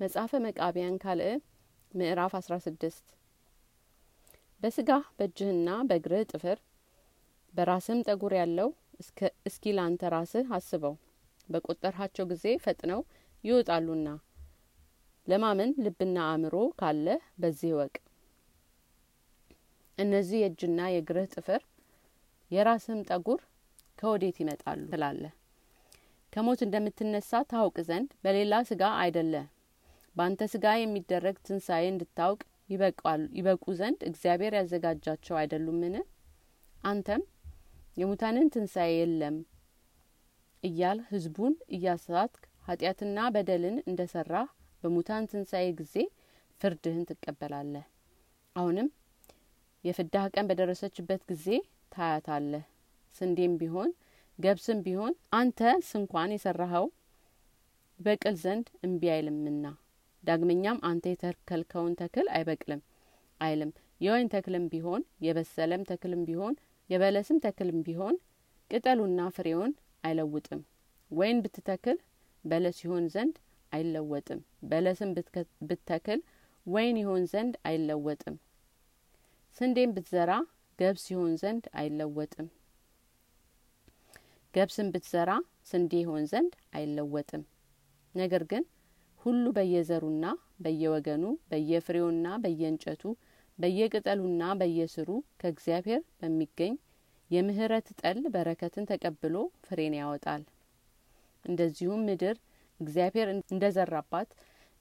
መጽሐፈ መቃቢያን ካልዕ ምዕራፍ አስራ ስድስት። በስጋህ በእጅህና በእግርህ ጥፍር በራስህም ጠጉር ያለው እስኪ ላንተ ራስህ አስበው። በቆጠርሃቸው ጊዜ ፈጥነው ይወጣሉና ለማመን ልብና አእምሮ ካለህ በዚህ እወቅ። እነዚህ የእጅና የእግርህ ጥፍር የራስህም ጠጉር ከወዴት ይመጣሉ ትላለህ? ከሞት እንደምትነሳ ታውቅ ዘንድ በሌላ ስጋ አይደለ በአንተ ስጋ የሚደረግ ትንሣኤ እንድታውቅ ይበቁ ዘንድ እግዚአብሔር ያዘጋጃቸው አይደሉምን? አንተም የሙታንን ትንሣኤ የለም እያል ህዝቡን እያሳትክ ኃጢአትና በደልን እንደ ሰራህ በሙታን ትንሣኤ ጊዜ ፍርድህን ትቀበላለህ። አሁንም የፍዳህ ቀን በደረሰችበት ጊዜ ታያታለህ። ስንዴም ቢሆን ገብስም ቢሆን አንተ ስንኳን የሰራኸው ይበቅል ዘንድ እምቢ አይልምና ዳግመኛም አንተ የተከልከውን ተክል አይበቅልም አይልም። የወይን ተክልም ቢሆን የበሰለም ተክልም ቢሆን የበለስም ተክልም ቢሆን ቅጠሉና ፍሬውን አይለውጥም። ወይን ብትተክል በለስ ይሆን ዘንድ አይለወጥም። በለስም ብትተክል ወይን ይሆን ዘንድ አይለወጥም። ስንዴም ብትዘራ ገብስ ይሆን ዘንድ አይለወጥም። ገብስም ብትዘራ ስንዴ ይሆን ዘንድ አይለወጥም። ነገር ግን ሁሉ በየዘሩና በየወገኑ በየፍሬውና በየእንጨቱ በየቅጠሉና በየስሩ ከእግዚአብሔር በሚገኝ የምህረት ጠል በረከትን ተቀብሎ ፍሬን ያወጣል። እንደዚሁም ምድር እግዚአብሔር እንደ ዘራባት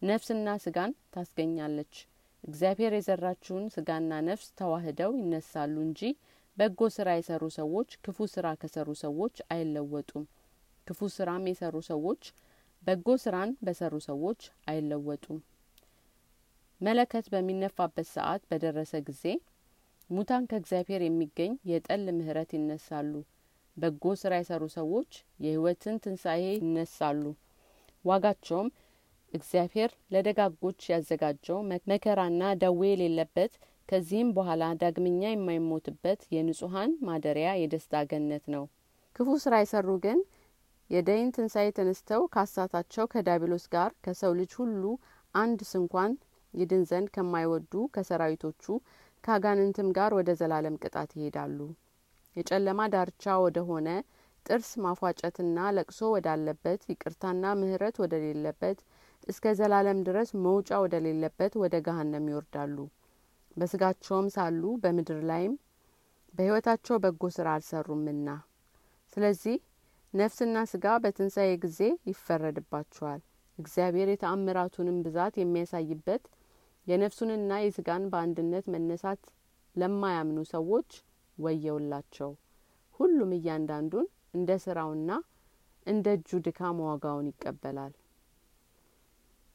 ነፍስና ስጋን ታስገኛለች። እግዚአብሔር የዘራችውን ስጋና ነፍስ ተዋህደው ይነሳሉ እንጂ በጎ ስራ የሰሩ ሰዎች ክፉ ስራ ከሰሩ ሰዎች አይለወጡም። ክፉ ስራም የሰሩ ሰዎች በጎ ስራን በሰሩ ሰዎች አይለወጡም። መለከት በሚነፋበት ሰዓት በደረሰ ጊዜ ሙታን ከእግዚአብሔር የሚገኝ የጠል ምህረት ይነሳሉ። በጎ ስራ የሰሩ ሰዎች የህይወትን ትንሣኤ ይነሳሉ። ዋጋቸውም እግዚአብሔር ለደጋጎች ያዘጋጀው መከራና ደዌ የሌለበት ከዚህም በኋላ ዳግመኛ የማይሞትበት የንጹሀን ማደሪያ የደስታ ገነት ነው። ክፉ ስራ የሰሩ ግን የደይን ትንሣኤ ተነስተው ካሳታቸው ከዳቢሎስ ጋር ከሰው ልጅ ሁሉ አንድ ስንኳን ይድን ዘንድ ከማይወዱ ከሰራዊቶቹ ከአጋንንትም ጋር ወደ ዘላለም ቅጣት ይሄዳሉ። የጨለማ ዳርቻ ወደ ሆነ ጥርስ ማፏጨትና ለቅሶ ወዳለበት ይቅርታና ምህረት ወደሌለበት እስከ ዘላለም ድረስ መውጫ ወደሌለበት ወደ ገሀነም ይወርዳሉ። በስጋቸውም ሳሉ በምድር ላይም በህይወታቸው በጎ ስራ አልሰሩምና። ስለዚህ ነፍስና ስጋ በትንሣኤ ጊዜ ይፈረድባቸዋል። እግዚአብሔር የተአምራቱንም ብዛት የሚያሳይበት የነፍሱንና የስጋን በአንድነት መነሳት ለማያምኑ ሰዎች ወየውላቸው። ሁሉም እያንዳንዱን እንደ ስራውና እንደ እጁ ድካም ዋጋውን ይቀበላል